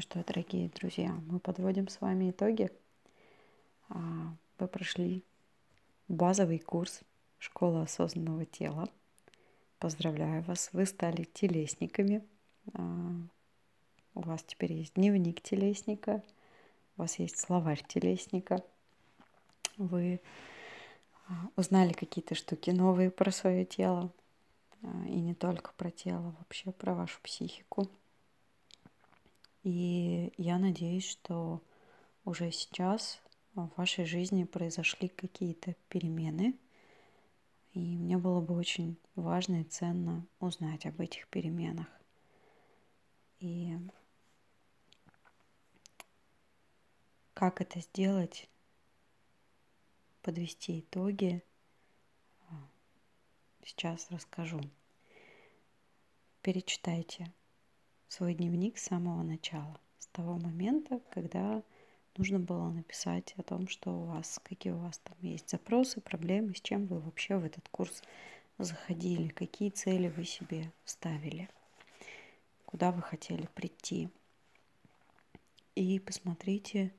Что, дорогие друзья, мы подводим с вами итоги. А, вы прошли базовый курс «Школа осознанного тела». Поздравляю вас, вы стали телесниками. А, у вас теперь есть дневник телесника, у вас есть словарь телесника. Вы а, узнали какие-то штуки новые про свое тело, и не только про тело, вообще про вашу психику – и я надеюсь, что уже сейчас в вашей жизни произошли какие-то перемены. И мне было бы очень важно и ценно узнать об этих переменах. И как это сделать, подвести итоги, сейчас расскажу. Перечитайте свой дневник с самого начала, с того момента, когда нужно было написать о том, что у вас, какие у вас там есть запросы, проблемы, с чем вы вообще в этот курс заходили, какие цели вы себе ставили, куда вы хотели прийти. И посмотрите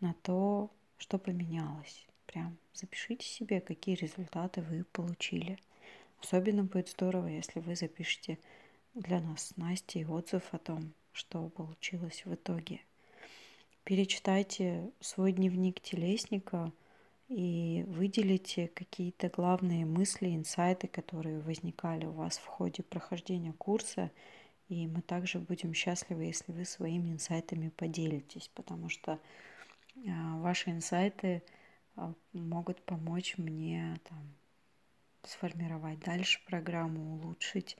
на то, что поменялось. Прям запишите себе, какие результаты вы получили. Особенно будет здорово, если вы запишете для нас с Настей отзыв о том, что получилось в итоге. Перечитайте свой дневник телесника и выделите какие-то главные мысли, инсайты, которые возникали у вас в ходе прохождения курса. И мы также будем счастливы, если вы своими инсайтами поделитесь, потому что а, ваши инсайты а, могут помочь мне там, сформировать дальше программу, улучшить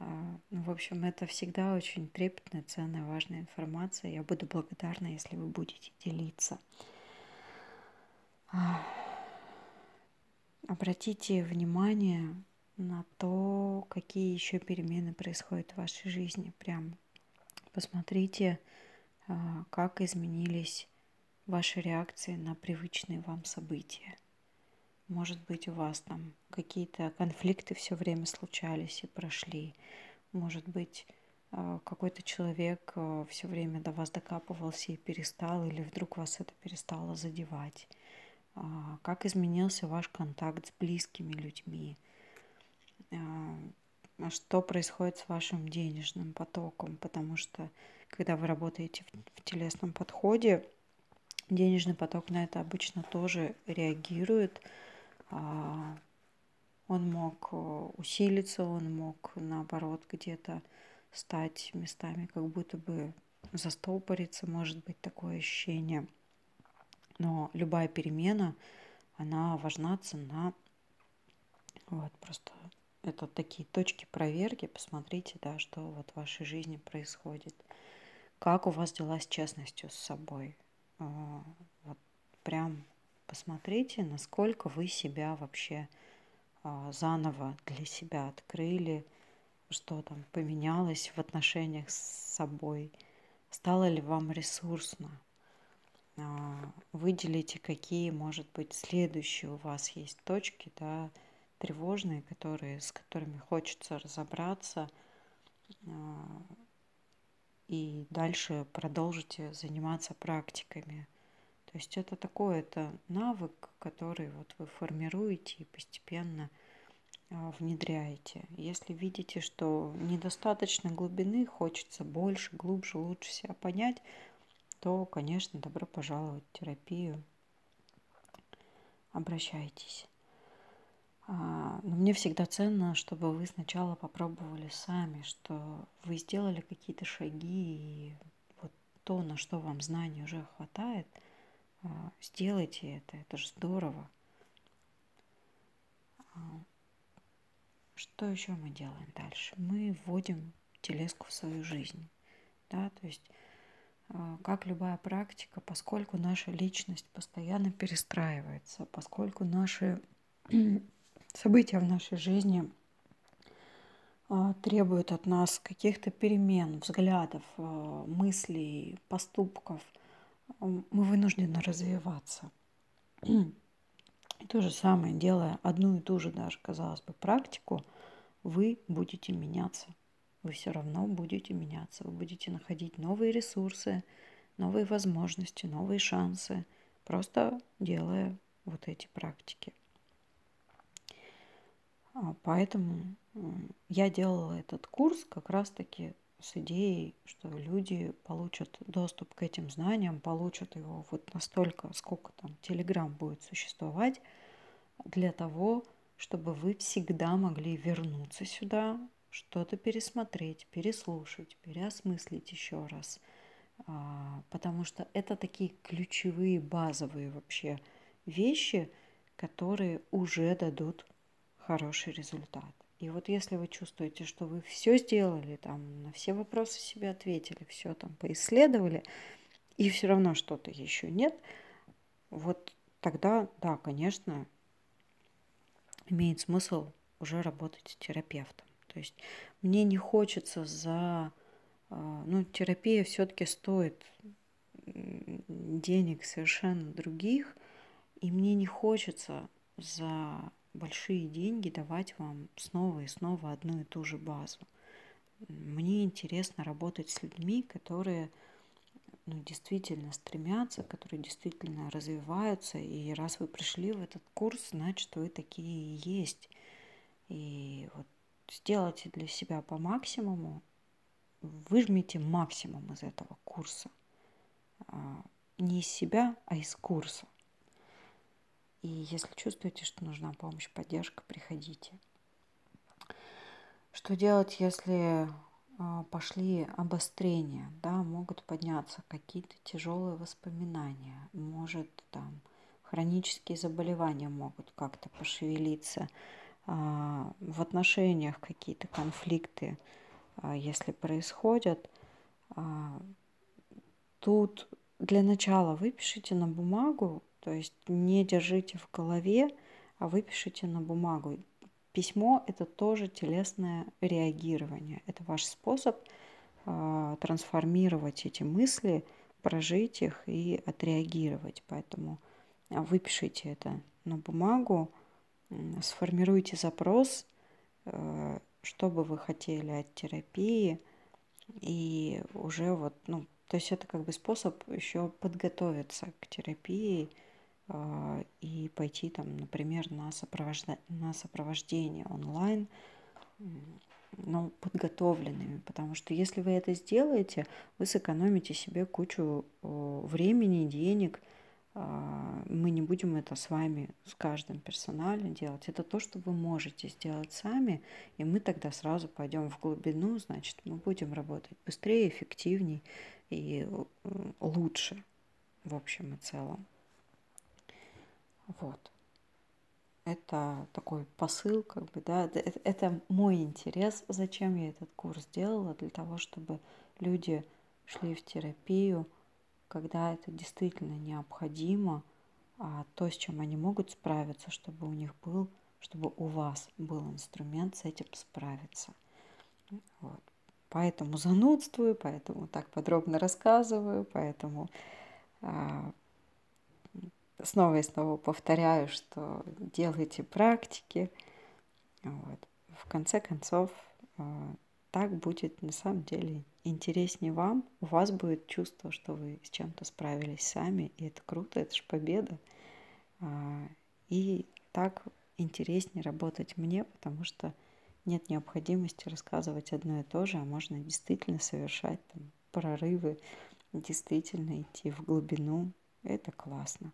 ну, в общем, это всегда очень трепетная, ценная, важная информация. Я буду благодарна, если вы будете делиться. А, обратите внимание на то, какие еще перемены происходят в вашей жизни. Прям посмотрите, а, как изменились ваши реакции на привычные вам события. Может быть, у вас там какие-то конфликты все время случались и прошли. Может быть, э, какой-то человек э, все время до вас докапывался и перестал, или вдруг вас это перестало задевать. А, как изменился ваш контакт с близкими людьми? А, что происходит с вашим денежным потоком? Потому что когда вы работаете в телесном подходе, денежный поток на это обычно тоже реагирует – а, он мог э, усилиться, он мог наоборот где-то стать местами, как будто бы застопориться, может быть такое ощущение. Но любая перемена, она важна, цена. Вот, просто это такие точки проверки. Посмотрите, да, что вот в вашей жизни происходит. Как у вас дела с честностью с собой. А, вот прям Посмотрите, насколько вы себя вообще а, заново для себя открыли, что там поменялось в отношениях с собой, стало ли вам ресурсно. А, выделите, какие, может быть, следующие у вас есть точки, да, тревожные, которые, с которыми хочется разобраться, а, и дальше продолжите заниматься практиками – то есть это такой, это навык, который вот вы формируете и постепенно а, внедряете. Если видите, что недостаточно глубины, хочется больше, глубже, лучше себя понять, то, конечно, добро пожаловать в терапию. Обращайтесь. А, но мне всегда ценно, чтобы вы сначала попробовали сами, что вы сделали какие-то шаги, и вот то, на что вам знаний уже хватает – сделайте это, это же здорово. А, что еще мы делаем дальше? Мы вводим телеску в свою жизнь. Да, то есть а, как любая практика, поскольку наша личность постоянно перестраивается, поскольку наши события в нашей жизни требуют от нас каких-то перемен, взглядов, мыслей, поступков – мы вынуждены развиваться. И то же самое, делая одну и ту же даже, казалось бы, практику, вы будете меняться вы все равно будете меняться, вы будете находить новые ресурсы, новые возможности, новые шансы, просто делая вот эти практики. А, поэтому я делала этот курс как раз-таки с идеей, что люди получат доступ к этим знаниям, получат его вот настолько, сколько там Телеграм будет существовать, для того, чтобы вы всегда могли вернуться сюда, что-то пересмотреть, переслушать, переосмыслить еще раз. А, потому что это такие ключевые, базовые вообще вещи, которые уже дадут хороший результат. И вот если вы чувствуете, что вы все сделали, там, на все вопросы себе ответили, все там поисследовали, и все равно что-то еще нет, вот тогда, да, конечно, имеет смысл уже работать с терапевтом. То есть мне не хочется за... А, ну, терапия все-таки стоит денег совершенно других, и мне не хочется за большие деньги давать вам снова и снова одну и ту же базу. Мне интересно работать с людьми, которые ну, действительно стремятся, которые действительно развиваются. И раз вы пришли в этот курс, значит, вы такие и есть. И вот сделайте для себя по максимуму, выжмите максимум из этого курса. А, не из себя, а из курса. И если чувствуете, что нужна помощь, поддержка, приходите. Что делать, если а, пошли обострения, да, могут подняться какие-то тяжелые воспоминания, может там хронические заболевания могут как-то пошевелиться, а, в отношениях какие-то конфликты, а, если происходят, тут для начала выпишите на бумагу то есть не держите в голове, а выпишите на бумагу. Письмо – это тоже телесное реагирование. Это ваш способ э, трансформировать эти мысли, прожить их и отреагировать. Поэтому выпишите это на бумагу, сформируйте запрос, э, что бы вы хотели от терапии, и уже вот, ну, то есть это как бы способ еще подготовиться к терапии, и пойти там, например, на, сопровожда... на сопровождение онлайн, но подготовленными, потому что если вы это сделаете, вы сэкономите себе кучу времени, денег. А, мы не будем это с вами, с каждым персонально делать. Это то, что вы можете сделать сами, и мы тогда сразу пойдем в глубину, значит, мы будем работать быстрее, эффективнее и лучше в общем и целом. Вот. Это такой посыл, как бы, да, это, мой интерес, зачем я этот курс делала, для того, чтобы люди шли в терапию, когда это действительно необходимо, а то, с чем они могут справиться, чтобы у них был, чтобы у вас был инструмент с этим справиться. Вот. Поэтому занудствую, поэтому так подробно рассказываю, поэтому а, снова и снова повторяю, что делайте практики. Вот. В конце концов, а, так будет на самом деле интереснее вам. У вас будет чувство, что вы с чем-то справились сами, и это круто, это же победа. А, и так интереснее работать мне, потому что нет необходимости рассказывать одно и то же, а можно действительно совершать там, прорывы, действительно идти в глубину. Это классно.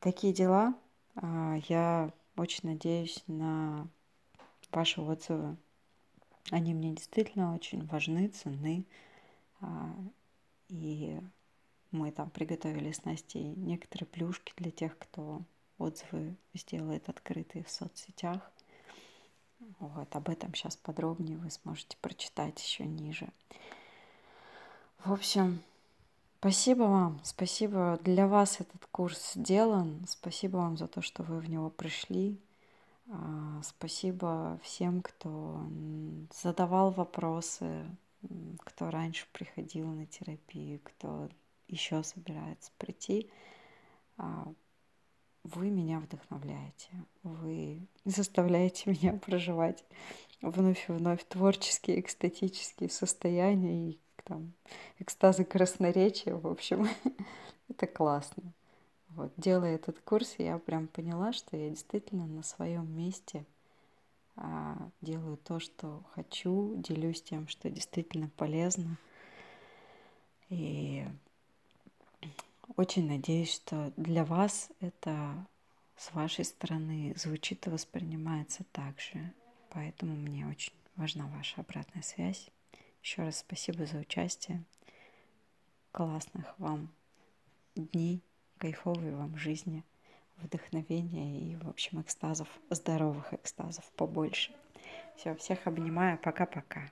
Такие дела. А, я очень надеюсь на ваши отзывы. Они мне действительно очень важны, ценны. А, и мы там приготовили с Настей некоторые плюшки для тех, кто отзывы сделает открытые в соцсетях. Вот, об этом сейчас подробнее вы сможете прочитать еще ниже. В общем, Спасибо вам, спасибо. Для вас этот курс сделан. Спасибо вам за то, что вы в него пришли. А, спасибо всем, кто задавал вопросы, кто раньше приходил на терапию, кто еще собирается прийти. А, вы меня вдохновляете, вы заставляете меня проживать вновь и вновь творческие, экстатические состояния и там экстазы красноречия, в общем, это классно. Вот, делая этот курс, я прям поняла, что я действительно на своем месте а, делаю то, что хочу, делюсь тем, что действительно полезно. И очень надеюсь, что для вас это с вашей стороны звучит и воспринимается так же. Поэтому мне очень важна ваша обратная связь. Еще раз спасибо за участие. Классных вам дней, кайфовой вам жизни, вдохновения и, в общем, экстазов, здоровых экстазов побольше. Все, всех обнимаю. Пока-пока.